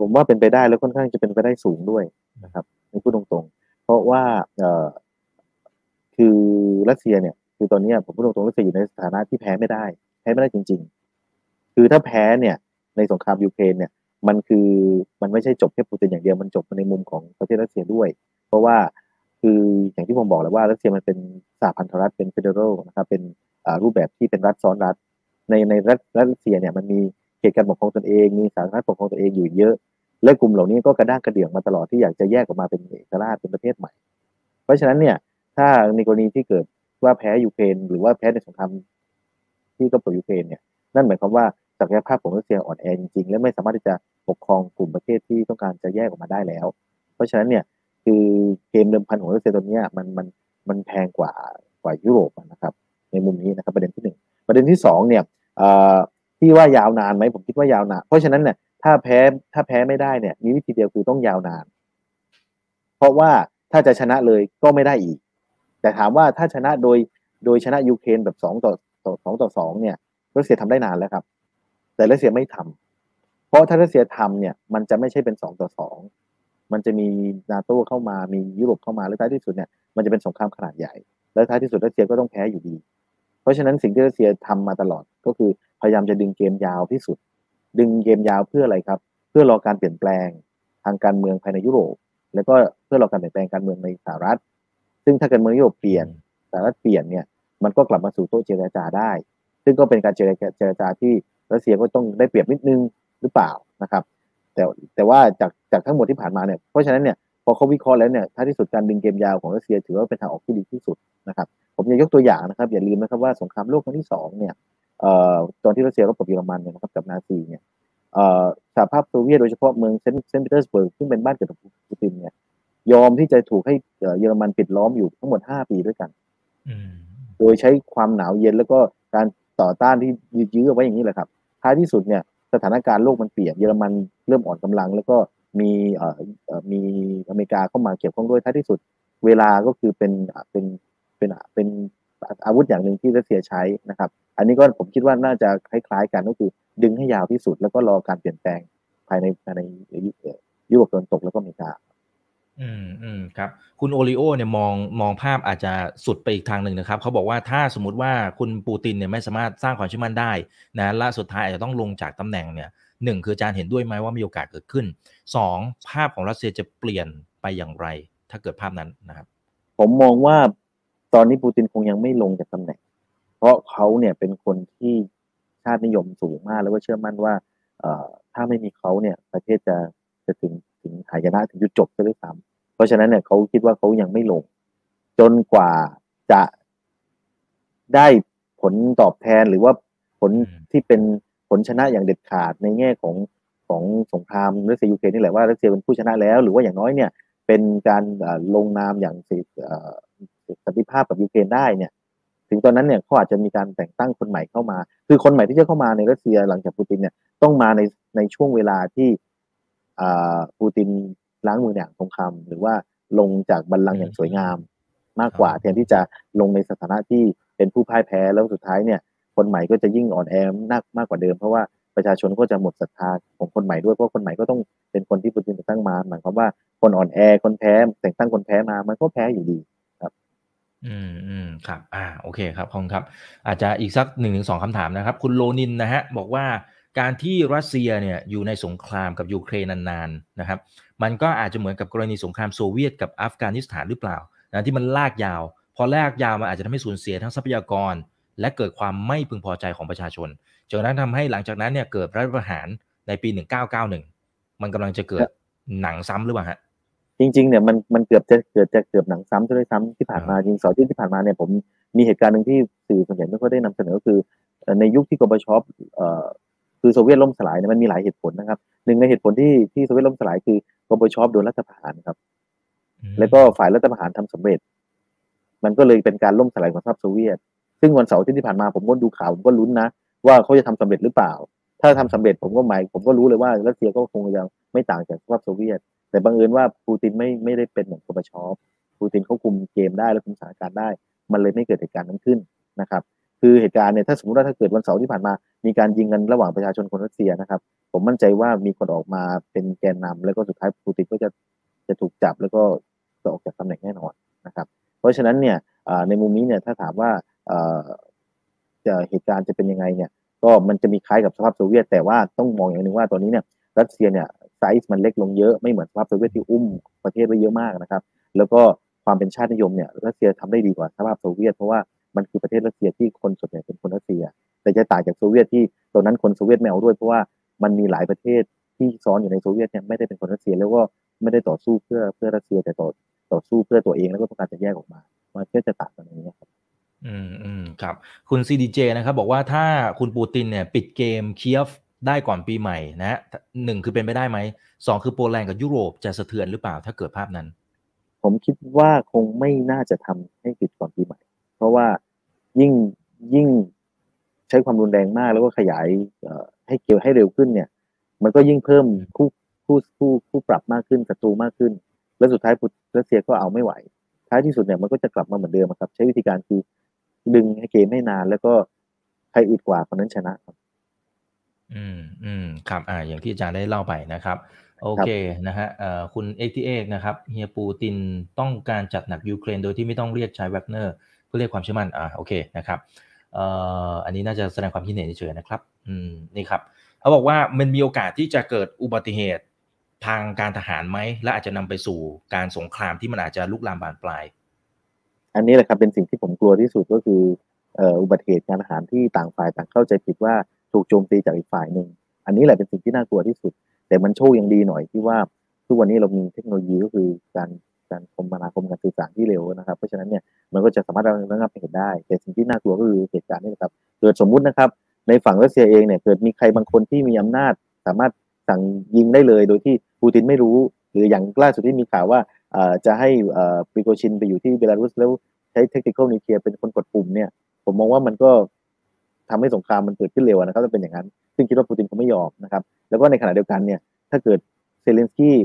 ผมว่าเป็นไปได้แล้วค่อนข้างจะเป็นไปได้สูงด้วยนะครับในพูดตรงๆ เพราะว่าเอ่อ คือรัสเซียเนี่ย คือตอนนี้ผมพูดตรงๆรัสเซียอยู่ในสถานะที่แพ้ไม่ได้ แพ้ไม่ได้จริง ๆ คือถ้าแพ้เนี่ย ในสงครามยูเครนเนี่ย มันคือมันไม่ใช่จบแค่ปูตินอย่างเดียวมันจบในมุมของประเทศรัสเซียด้วย เพราะว่าคืออย่างที่ผมบอกแล้วว่ารัสเซียมันเป็นสหพันธรัฐเป็นเฟเดรัลนะครับเป็นรูปแบบที่เป็นรัฐซ้อนรัฐ ในในรัฐรัสเซียเนี่ยมันมีเขตการปกครองตนเองมีสาธารณรัฐปกครองตัวเองอยู่เยอะ และกลุ่มเหล่านี้ก็กระด้างกระเดื่องมาตลอดที่อยากจะแยกออกมาเป็นเอกราชเป็นประเทศใหม่ เพราะฉะนั้นเนี่ย ถ้าในกรณีที่เกิดว่าแพ้ยูเครนหรือว่าแพ้ในสงครามที่ก็ปยูเครนเนี่ยนั่นหมายความว่าศักยภาพของรัสเซียอ่อนแอจริงๆ และไม่สามารถที่จะปกครองกลุ่มประเทศที่ต้องการจะแยกออกมาได้แล้ว เพราะฉะนั้นเนี่ยคือเกมเดิมพันของรัสเซียตอนเนี้ยมันมันมันแพงกว่ากว่ายุโรปนะครับ ในมุมนี้นะครับประเด็นที่หนึ่งประเด็นที่สองเนี่ยเอ่อที่ว่ายาวนานไหมผมคิดว่ายาวนาน เพราะฉะนั้นเนี่ยถ้าแพ้ถ้าแพ้ไม่ได้เนี่ยมีวิธีเดียวคือต้องยาวนาน เพราะว่าถ้าจะชนะเลยก็ไม่ได้อีก แต่ถามว่าถ้าชนะโดยโดยชนะยูเครนแบบสองต่อสองต่อสองเนี่ยรัสเซียทำได้นานแล้วครับ แต่รัสเซียไม่ทำเพราะถ้ารัสเซียทำเนี่ยมันจะไม่ใช่เป็นสองต่อสองมันจะมีนาโต้เข้ามามียุโรปเข้ามาแล้วท้ายที่สุดเนี่ยมันจะเป็นสงครามขนาดใหญ่ แล้วท้ายที่สุดรัสเซียก็ต้องแพ้อยู่ดี เพราะฉะนั้นสิ่งที่รัสเซียทำมาตลอดก็คือพยายามจะดึงเกมยาวที่สุด ดึงเกมยาวเพื่ออะไรครับ เพื่อรอการเปลี่ยนแปลงทางการเมืองภายในยุโรป แล้วก็เพื่อรอการเปลี่ยนแปลงการเมืองในสหรัฐ ซึ่งถ้าเการเมืองยุโรปเปลี่ยนสหรัฐเปลี่ยนเนี่ยมันก็กลับมาสู่โต๊ะเจรจาได้ ซึ่งก็เป็นการเจรจาเจรจาที่รัสเซียก็ต้องได้เปรียบนิดนึงหรือเปล่านะครับ แต่แต่ว่าจากจากทั้งหมดที่ผ่านมาเนี่ยเพราะฉะนั้นเนี่ยพอเขาวิเคราะห์แล้วเนี่ยท้ายที่สุดการดึงเกมยาวของรัสเซียถือว่าเป็นทางออกที่ดีที่สุดนะครับ ผมจะยกตัวอย่างนะครับ อย่าลืมนะครับว่าสงครามโลกครั้งที่สองเนี่ยเอ่อตอนที่รัสเซียรบกับเยอรมันเนี่ยนะครับกับนาซีเนี่ยเอ่อสหภาพโซเวียตโดยเฉพาะเมืองเซนต์เซนต์ปีเตอร์สเบิร์กซึ่งเป็นบ้านเกิดของปูตินเนี่ย ยอมที่จะถูกให้เอ่อเยอรมันปิดล้อมอยู่ทั้งหมด5ปีด้วยกันอืมโดยใช้ความหนาวเย็นแล้วก็การต่อต้านที่ยืดยื้อเอาไว้อย่างนี้แหละครับท้ายที่สุดเนี่ยสถานการณ์โลกมันเปลี่ยนเยอรมันเริ่มอ่อนกำลัง แล้วก็มีเอ่อเอ่อมีอเมริกาเข้ามาเกี่ยวข้องด้วยท้ายที่สุด เวลาก็คือเป็นอะเป็นเป็นอะเป็นอาวุธอย่างหนึ่งที่รัสเซียใช้นะครับ อันนี้ก็ผมคิดว่าน่าจะคล้ายๆกันก็คือ ดึงให้ยาวที่สุดแล้วก็รอการเปลี่ยนแปลงภายในภายในยุโรปตะวันตกแล้วก็อเมริกา อืมอืมครับ คุณโอริโอเนี่ยมองมองภาพอาจจะสุดไปอีกทางหนึ่งนะครับ เขาบอกว่าถ้าสมมติว่าคุณปูตินเนี่ยไม่สามารถสร้างความเชื่อมั่นได้นะและสุดท้ายอาจจะต้องลงจากตำแหน่งเนี่ยหนึ่งคืออาจารย์เห็นด้วยไหมว่ามีโอกาสเกิดขึ้นสองภาพของรัสเซียจะเปลี่ยนไปอย่างไร ถ้าเกิดภาพนั้นนะครับ ผมมองว่าตอนนี้ปูตินคงยังไม่ลงจากตำแหน่ง เพราะเขาเนี่ยเป็นคนที่ชาตินิยมสูงมากแล้วก็เชื่อมั่นว่าเอ่อถ้าไม่มีเขาเนี่ยประเทศจะจะถึง ถึงหายนะถึงจุดจบซะด้วยซ้ำเพราะฉะนั้นเนี่ยเขาคิดว่าเขายังไม่ลง จนกว่าจะได้ผลตอบแทนหรือว่าผลที่เป็นผลลชนะอย่างเด็ดขาดในแง่ของของสงครามรัสเซียยูเครนนี่แหละว่ารัสเซียเป็นผู้ชนะแล้ว หรือว่าอย่างน้อยเนี่ย เป็นการลงนามอย่างสันติภาพกับยูเครนได้เนี่ย ถึงตอนนั้นเนี่ยเขาอาจจะมีการแต่งตั้งคนใหม่เข้ามา คือคนใหม่ที่จะเข้ามาในรัสเซียหลังจากปูตินเนี่ยต้องมาในในช่วงเวลาที่ ปูตินล้างมืออย่างสงครามหรือว่าลงจากบัลลังก์อย่างสวยงาม มากกว่าแทนที่จะลงในสถานะที่เป็นผู้พ่ายแพ้แล้วสุดท้ายเนี่ย คนใหม่ก็จะยิ่งอ่อนแอมากมากกว่าเดิม เพราะว่าประชาชนก็จะหมดศรัทธาของคนใหม่ด้วยเพราะคนใหม่ก็ต้องเป็นคนที่ปูตินแต่งตั้งมาหมายความว่าคนอ่อนแอคนแพ้แต่งตั้งคนแพ้มามันก็แพ้อยู่ดีครับอืมอืมครับ อ่า โอเคครับขอบคุณครับ อาจจะอีกสักหนึ่งถึงสองคำถามนะครับ คุณโลนินนะฮะ บอกว่า การที่รัสเซียเนี่ยอยู่ในสงครามกับยูเครนนานๆนะครับ มันก็อาจจะเหมือนกับกรณีสงครามโซเวียตกับอัฟกานิสถานหรือเปล่านะที่มันลากยาว พอลากยาวมันอาจจะทำให้สูญเสียทั้งทรัพยากร และเกิดความไม่พึงพอใจของประชาชนจนนั้นทำให้หลังจากนั้นเนี่ยเกิดรัฐประหารในปี 1991 มันกำลังจะเกิดหนังซ้ำหรือเปล่าฮะจริงๆเนี่ยมันมันเกือบจะเกิดจะเกือบหนังซ้ำจะได้ซ้ำที่ผ่านมาจริงสอที่ที่ผ่านมาเนี่ยผมมีเหตุการณ์หนึ่งที่สื่อส่วนใหญ่ไม่ค่อยได้นำเสนอก็คือ ในยุคที่กบชอ่อ คือโซเวียตล่มสลายเนี่ยมันมีหลายเหตุผลนะครับหนึ่งในเหตุผลที่ที่โซเวียตล่มสลายคือกบชโดนรัฐประหารครับ แล้วก็ฝ่ายรัฐประหารทำสำเร็จ มันก็เลยเป็นการล่มสลายของสหภาพโซเวียต ซึ่งวันเสาร์ที่ที่ผ่านมาผมก็ดูข่าวผมก็ลุ้นนะ ว่าเขาจะทำสำเร็จหรือเปล่า ถ้าทำสำเร็จผมก็หมายผมก็รู้เลยว่ารัสเซียก็คงจะไม่ต่างจากสหภาพโซเวียต แต่บังเอิญว่าปูตินไม่ไม่ได้เป็นเหมือนกบชปูตินเขาคุมเกมได้และคุมสถานการณ์ได้ มันเลยไม่เกิดเหตุการณ์นั้นขึ้นนะครับ คือเหตุการณ์เนี่ยถ้าสมมติว่าถ้าเกิดวันเสาร์ที่ผ่านมา มีการยิงกันระหว่างประชาชนคนรัสเซียนะครับ ผมมั่นใจว่ามีคนออกมาเป็นแกนนำแล้วก็สุดท้ายปูตินก็จะจะถูกจับแล้วก็จะออกจากตำแหน่งแน่นอนนะครับ เพราะฉะนั้นเนี่ยในมุมนี้เนี่ยถ้าถามว่าจะเหตุการณ์จะเป็นยังไงเนี่ย ก็มันจะมีคล้ายกับสภาพโซเวียต แต่ว่าต้องมองอย่างหนึ่งว่าตอนนี้เนี่ยรัสเซียเนี่ยไซส์มันเล็กลงเยอะไม่เหมือนสหภาพโซเวียตที่อุ้มประเทศไว้เยอะมากนะครับ แล้วก็ความเป็นชาตินิยมเนี่ยรัสเซียทำได้ดีกว่าสหภาพโซเวียตเพราะว่ามันคือประเทศรัสเซียที่คนส่วนใหญ่เป็นคนรัสเซีย แต่จะต่างจากโซเวียตที่ตอนนั้นคนโซเวียตไม่เอาด้วยเพราะว่ามันมีหลายประเทศที่ซ้อนอยู่ในโซเวียตเนี่ยไม่ได้เป็นคนรัสเซียแล้วก็ไม่ได้ต่อสู้เพื่อเพื่อรัสเซียแต่ต่อต่อสู้เพื่อตัวเองแล้วก็ต้องการจะแยกออกมามันก็จะต่างกันอย่างนี้ครับอืมอืมครับ คุณ CDJ นะครับบอกว่าถ้าคุณปูตินเนี่ยปิดเกมเคียฟได้ก่อนปีใหม่นะหนึ่งคือเป็นไปได้ไหมสองคือโปแลนด์กับยุโรปจะสะเทือนหรือเปล่าถ้าเกิดภาพนั้น ผมคิดว่าคงไม่น่าจะทำให้ปิดก่อนปีใหม่ เพราะว่ายิ่งยิ่งใช้ความรุนแรงมาก แล้วก็ขยายให้เกี่ยวให้เร็วขึ้นเนี่ย มันก็ยิ่งเพิ่มคู่คู่คู่คู่ปรับมากขึ้นศัตรูมากขึ้น แล้วสุดท้ายรัสเซียก็เอาไม่ไหว ท้ายที่สุดเนี่ยมันก็จะกลับมาเหมือนเดิมครับ ใช้วิธีการคือดึงให้เกมให้นานแล้วก็ใครอึดกว่าคนนั้นชนะครับอืมอืมครับอ่าอย่างที่อาจารย์ได้เล่าไปนะครับ โอเคนะฮะเอ่อคุณเอ็กทีเอกนะครับเฮียปูตินต้องการจัดหนักยูเครนโดยที่ไม่ต้องเรียกใช้แวกเนอร์เพื่อเรียกความเชื่อมั่นอ่าโอเคนะครับเอันนี้น่าจะแสดงความคิดเห็นเฉยๆนะครับ อืมนี่ครับเขาบอกว่ามันมีโอกาสที่จะเกิดอุบัติเหตุทางการทหารไหมและอาจจะนำไปสู่การสงครามที่มันอาจจะลุกลามบานปลาย อันนี้แหละครับเป็นสิ่งที่ผมกลัวที่สุดก็คืออุบัติเหตุการอาหารที่ต่างฝ่ายต่างเข้าใจผิดว่าถูกโจมตีจากอีกฝ่ายหนึ่งอันนี้แหละเป็นสิ่งที่น่ากลัวที่สุด แต่มันโชคยังดีหน่อยที่ว่าทุกวันนี้เรามีเทคโนโลยีก็คือการ การคมนาคมการสื่อสารที่เร็วนะครับ เพราะฉะนั้นเนี่ยมันก็จะสามารถระงับเหตุได้ แต่สิ่งที่น่ากลัวก็คือเหตุการณ์นี้นะครับเกิดสมมุตินะครับ ในฝั่งรัสเซียเองเนี่ยเกิดมีใครบางคนที่มีอำนาจ สามารถสั่งยิงได้เลย โดยที่ปูตินไม่รู้ หรืออย่างล่าสุดที่มีข่าวว่าจะให้ปริโกชินไปอยู่ที่เบลารุสแล้วใช้เทคนิคนิวเคลียร์เป็นคนกดปุ่มเนี่ยผมมองว่ามันก็ทำให้สงครามมันเกิดขึ้นเร็วนะครับถ้าเป็นอย่างนั้น ซึ่งคิดว่าปูตินเขาไม่ยอมนะครับ แล้วก็ในขณะเดียวกันเนี่ย ถ้าเกิดเซเลนสกี้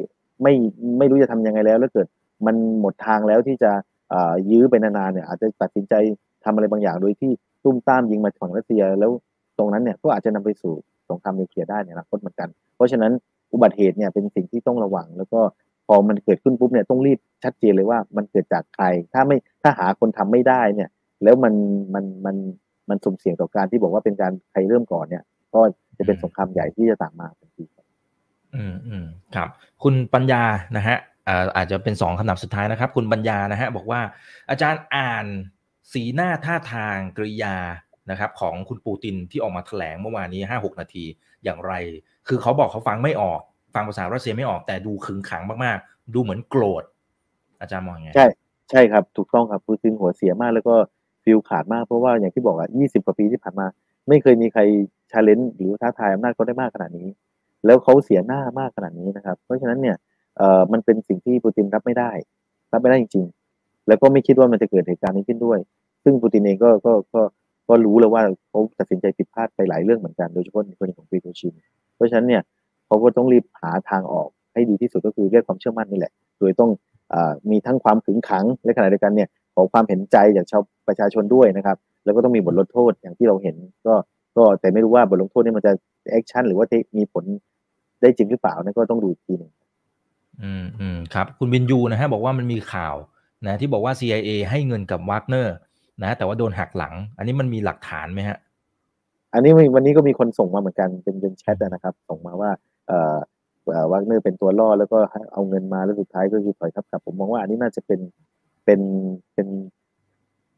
ไม่ไม่รู้จะทํำยังไงแล้ว แล้วเกิด มันหมดทางแล้วที่จะยื้อไปนานๆเนี่ยอาจจะตัดสินใจทำอะไรบางอย่างโดยที่ตุ้มตามยิงมาฝั่งรัสเซีย แล้วตรงนั้นเนี่ยก็อาจจะนำไปสู่สงครามนิวเคลียร์ได้ในอนาคตเหมือนกัน เพราะฉะนั้นอุบัติเหตุเนี่ยเป็นสิ่งที่ต้องระวัง แล้วก็พอมันเกิดขึ้นปุ๊บเนี่ยต้องรีบชัดเจนเลยว่ามันเกิดจากใคร ถ้าไม่ถ้าหาคนทำไม่ได้เนี่ย แล้วมันมันมันมันสุ่มเสี่ยงต่อการที่บอกว่าเป็นการใครเริ่มก่อนเนี่ย ก็จะเป็นสงครามใหญ่ที่จะตามมาทันทีอืมอืมครับ คุณปัญญานะฮะ อาจจะเป็นสองคำถามสุดท้ายนะครับ คุณปัญญานะฮะบอกว่าอาจารย์อ่านสีหน้าท่าทางกริยานะครับของคุณปูตินที่ออกมาแถลงเมื่อวานนี้ห้าหกนาทีอย่างไร คือเขาบอกเขาฟังไม่ออก ฟังภาษารัสเซียไม่ออกแต่ดูขึงขังมากๆ ดูเหมือนโกรธ อาจารย์มองไง ใช่ใช่ครับ ถูกต้องครับปูตินหัวเสียมากแล้วก็ฟิวส์ขาดมากเพราะว่าอย่างที่บอกอะยี่สิบกว่าปีที่ผ่านมา ไม่เคยมีใคร challenge หรือท้าทายอำนาจเขาได้มากขนาดนี้ แล้วเขาเสียหน้ามากขนาดนี้นะครับ เพราะฉะนั้นเนี่ย เอ่อมันเป็นสิ่งที่ปูตินรับไม่ได้ รับไม่ได้จริง ๆ แล้วก็ไม่คิดว่ามันจะเกิดเหตุการณ์นี้ขึ้นด้วย ซึ่งปูตินเองก็ก็ก็ก็รู้แล้วว่าเขาตัดสินใจผิดพลาดไปหลายเรื่องเหมือนกันโดยเฉพาะในกรณีของปริโกชิน เพราะฉะนั้นเนี่ยเขาก็ต้องรีบหาทางออกให้ดีที่สุดก็คือเรียกความเชื่อมั่นนี่แหละ โดยต้องอามีทั้งความขึงขังและขณะเดียวกันเนี่ยขอความเห็นใจจากชาวประชาชนด้วยนะครับ แล้วก็ต้องมีบทลงโทษอย่างที่เราเห็น ก็ก็แต่ไม่รู้ว่าบทลงโทษนี่มันจะ action หรือว่าจะมีผลได้จริงหรือเปล่านั่นก็ต้องดูทีหนึ่ง อืมอืมครับ คุณวินยูนะฮะบอกว่ามันมีข่าวนะที่บอกว่า CIA ให้เงินกับวากเนอร์นะแต่ว่าโดนหักหลัง อันนี้มันมีหลักฐานไหมฮะ อันนี้วันนี้ก็มีคนส่งมาเหมือนกันเป็นเป็นแชทนะครับ ส่งมาว่า เอ่อวากเนอร์เป็นตัวล่อแล้วก็เอาเงินมาแล้วสุดท้ายก็คือถอยทัพกลับ ผมมองว่าอันนี้น่าจะเป็นเป็นเป็น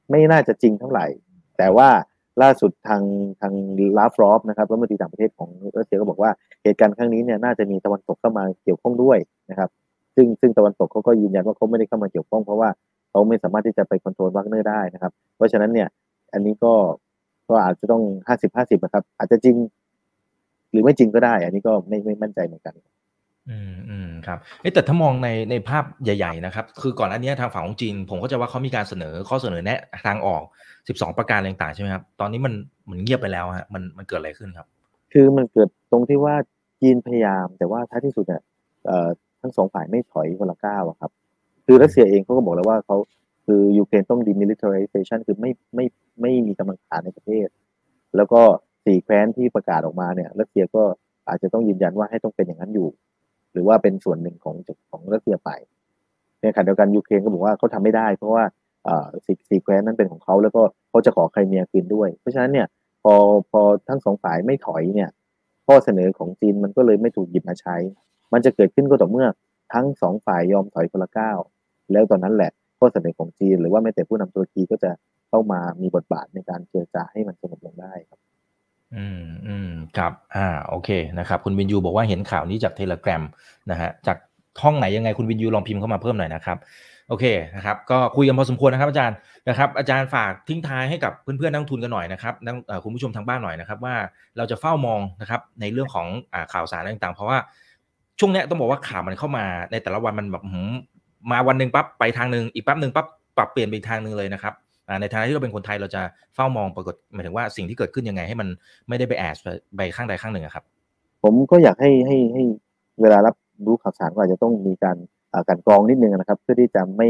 ไม่น่าจะจริงเท่าไหร่ แต่ว่า ล่าสุดทางทางลาฟรอฟนะครับรัฐมนตรีต่างประเทศของรัสเซียก็บอกว่าเหตุการณ์ครั้งนี้เนี่ยน่าจะมีตะวันตกเข้ามาเกี่ยวข้องด้วยนะครับ ซึ่งซึ่งตะวันตกเขาก็ยืนยันว่าเขาไม่ได้เข้ามาเกี่ยวข้องเพราะว่าเขาไม่สามารถที่จะไปคอนโทรลวากเนอร์ได้นะครับ เพราะฉะนั้นเนี่ย อันนี้ก็ก็อาจจะต้องห้าสิบห้าสิบนะครับ อาจจะจริง หรือไม่จริงก็ได้ อันนี้ก็ไม่ไม่มั่นใจเหมือนกัน อืมอืม ครับเอ๊แต่ถ้ามองในในภาพใหญ่ๆนะครับคือก่อนอันนี้ทางฝั่งของจีน ผมก็จะว่าเขามีการเสนอข้อเสนอแนะทางออก 12 ประการต่างๆใช่ไหมครับตอนนี้มันเหมือนเงียบไปแล้วฮะมันมันเกิดอะไรขึ้นครับ คือมันเกิดตรงที่ว่าจีนพยายาม แต่ว่าท้ายที่สุดเนี่ยทั้งสองฝ่ายไม่ถอยคนละก้าวครับ คือรัสเซียเองเขาก็บอกแล้วว่าเขาคือยูเครนต้อง demilitarization คือไม่ไม่ไม่มีกำลังทหารในประเทศ แล้วก็สี่แคว้นที่ประกาศออกมาเนี่ยรัสเซียก็อาจจะต้องยืนยันว่าให้ต้องเป็นอย่างนั้นอยู่ หรือว่าเป็นส่วนหนึ่งของของรัสเซียไปในขณะเดียวกันยูเครนก็บอกว่าเขาทำไม่ได้ เพราะว่าอ่อสี่สี่แคว้นนั้นเป็นของเขาแล้วก็เขาจะขอไครเมียคืนด้วย เพราะฉะนั้นเนี่ยพอพอทั้งสองฝ่ายไม่ถอยเนี่ย ข้อเสนอของจีนมันก็เลยไม่ถูกหยิบมาใช้ มันจะเกิดขึ้นก็ต่อเมื่อทั้งสองฝ่ายยอมถอยคนละก้าวแล้วตอนนั้นแหละข้อเสนอของจีน หรือว่าแม้แต่ผู้นำตุรกีก็จะเข้ามามีบทบาทในการเจรจาให้มันสงบลงได้ครับ อืมอืมครับอ่าโอเคนะครับคุณวินยูบอกว่าเห็นข่าวนี้จากเทเลกรามนะฮะจากห้องไหนยังไงคุณวินยูลองพิมพ์เข้ามาเพิ่มหน่อยนะครับโอเคนะครับก็คุยกันพอสมควรนะครับอาจารย์นะครับอาจารย์ฝากทิ้งท้ายให้กับเพื่อนๆนักทุนกันหน่อยนะครับนักคุณผู้ชมทางบ้านหน่อยนะครับว่าเราจะเฝ้ามองนะครับในเรื่องของอข่าวสารต่างๆ เพราะว่าช่วงเนี้ยต้องบอกว่าข่าวมันเข้ามาในแต่ละวันมันแบบมมาวันหนึ่งปั๊บไปทางหนึ่งอีกแป๊บหนึ่งปั๊บปรับเปลี่ยนไปทางหนึ่งเลยนะครับ ในฐานะที่เราเป็นคนไทยเราจะเฝ้ามองปรากฏหมายถึงว่าสิ่งที่เกิดขึ้นยังไงให้มันไม่ได้ไปแอดไปข้างใดข้างหนึ่งครับ ผมก็อยากให้ให้ให้เวลารับรู้ข่าวสารก็อาจจะต้องมีการการกรองนิดนึงนะครับ เพื่อที่จะไม่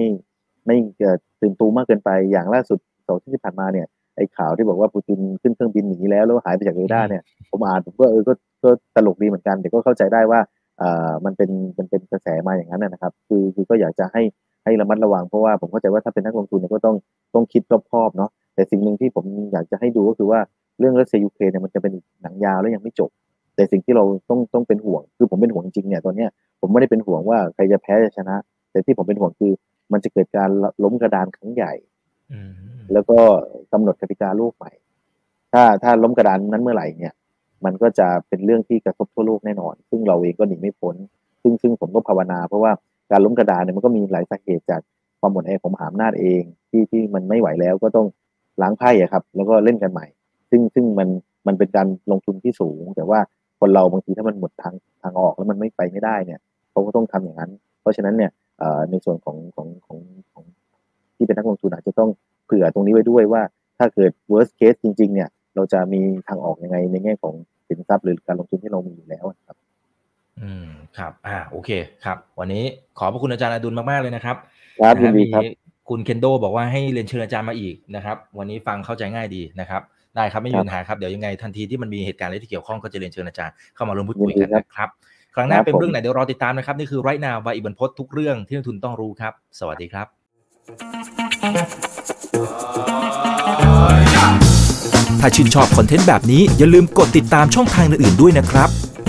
ไม่เกิดตื่นตูมมากเกินไปอย่างล่าสุดสองที่ผ่านมาเนี่ยไอ้ข่าวที่บอกว่าปูตินขึ้นเครื่องบินหนีแล้วแล้วหายไปจากเรดาร์เนี่ยผมอ่านผมก็เออก็ก็ตลกดีเหมือนกันแต่ก็เข้าใจได้ว่าอ่ามันเป็นมันเป็นกระแสมาอย่างนั้นนะครับ คือคือก็อยากจะให้ ให้ระมัดระวังเพราะว่าผมเข้าใจว่าถ้าเป็นนักลงทุนเนี่ยก็ต้องต้องคิดรอบคอบเนาะแต่สิ่งหนึ่งที่ผมอยากจะให้ดูก็คือว่าเรื่องรัสเซียยูเครนเนี่ยมันจะเป็นอีกหนังยาวแล้วยังไม่จบ แต่สิ่งที่เราต้องต้องเป็นห่วง คือผมเป็นห่วงจริงๆเนี่ยตอนเนี้ยผมไม่ได้เป็นห่วงว่าใครจะแพ้จะชนะ แต่ที่ผมเป็นห่วงคือ มันจะเกิดการล้มกระดานครั้งใหญ่อืมแล้วก็กำหนดกติกาโลกใหม่ ถ้าถ้าล้มกระดานนั้นเมื่อไหร่เนี่ย มันก็จะเป็นเรื่องที่กระทบทั่วโลกแน่นอน ซึ่งเราเองก็หนีไม่พ้น ซึ่งซึ่งผมก็ภาวนา เพราะว่า การล้มกระดานเนี่ยมันก็มีหลายสาเหตุจากความหมดแอของมหาอำนาจเองที่ที่มันไม่ไหวแล้วก็ต้องล้างไพ่ครับ แล้วก็เล่นกันใหม่ ซึ่งซึ่งมันมันเป็นการลงทุนที่สูง แต่ว่าคนเราบางทีถ้ามันหมดทางทางออกแล้วมันไม่ไปไม่ได้เนี่ยเขาก็ต้องทำอย่างนั้น เพราะฉะนั้นเนี่ยในส่วนของของของของที่เป็นนักลงทุนอาจจะต้องเผื่อตรงนี้ไว้ด้วยว่า ถ้าเกิด worst case จริง ๆ เนี่ย เราจะมีทางออกยังไงในแง่ของสินทรัพย์หรือการลงทุนที่เรามีอยู่แล้วครับ อืมครับ อ่า โอเคครับ วันนี้ขอบพระคุณอาจารย์อดุลมากๆเลยนะครับครับนะยิฮะนดีมีครับคุณเคนโดบอกว่าให้เรียนเชิญอาจารย์มาอีกนะครับ วันนี้ฟังเข้าใจง่ายดีนะครับ ได้ครับไม่มีครับปัญหาครับเดี๋ยวยังไงทันทีที่มันมีเหตุการณ์อะไรที่เกี่ยวข้องก็จะเรียนเชิญอาจารย์เข้ามาร่วมพูดคุยยินดีกันครับนะครับ ครั้งหน้าครับเป็นผมเรื่องไหนเดี๋ยวรอติดตามนะครับ นี่คือไรนาวบายอิบันพศทุกเรื่องที่นักทุนต้องรู้ครับ สวัสดีครับ ถ้าชื่นชอบคอนเทนต์แบบนี้อย่าลืมกดติดตามช่องทางอื่นๆด้วยนะครับ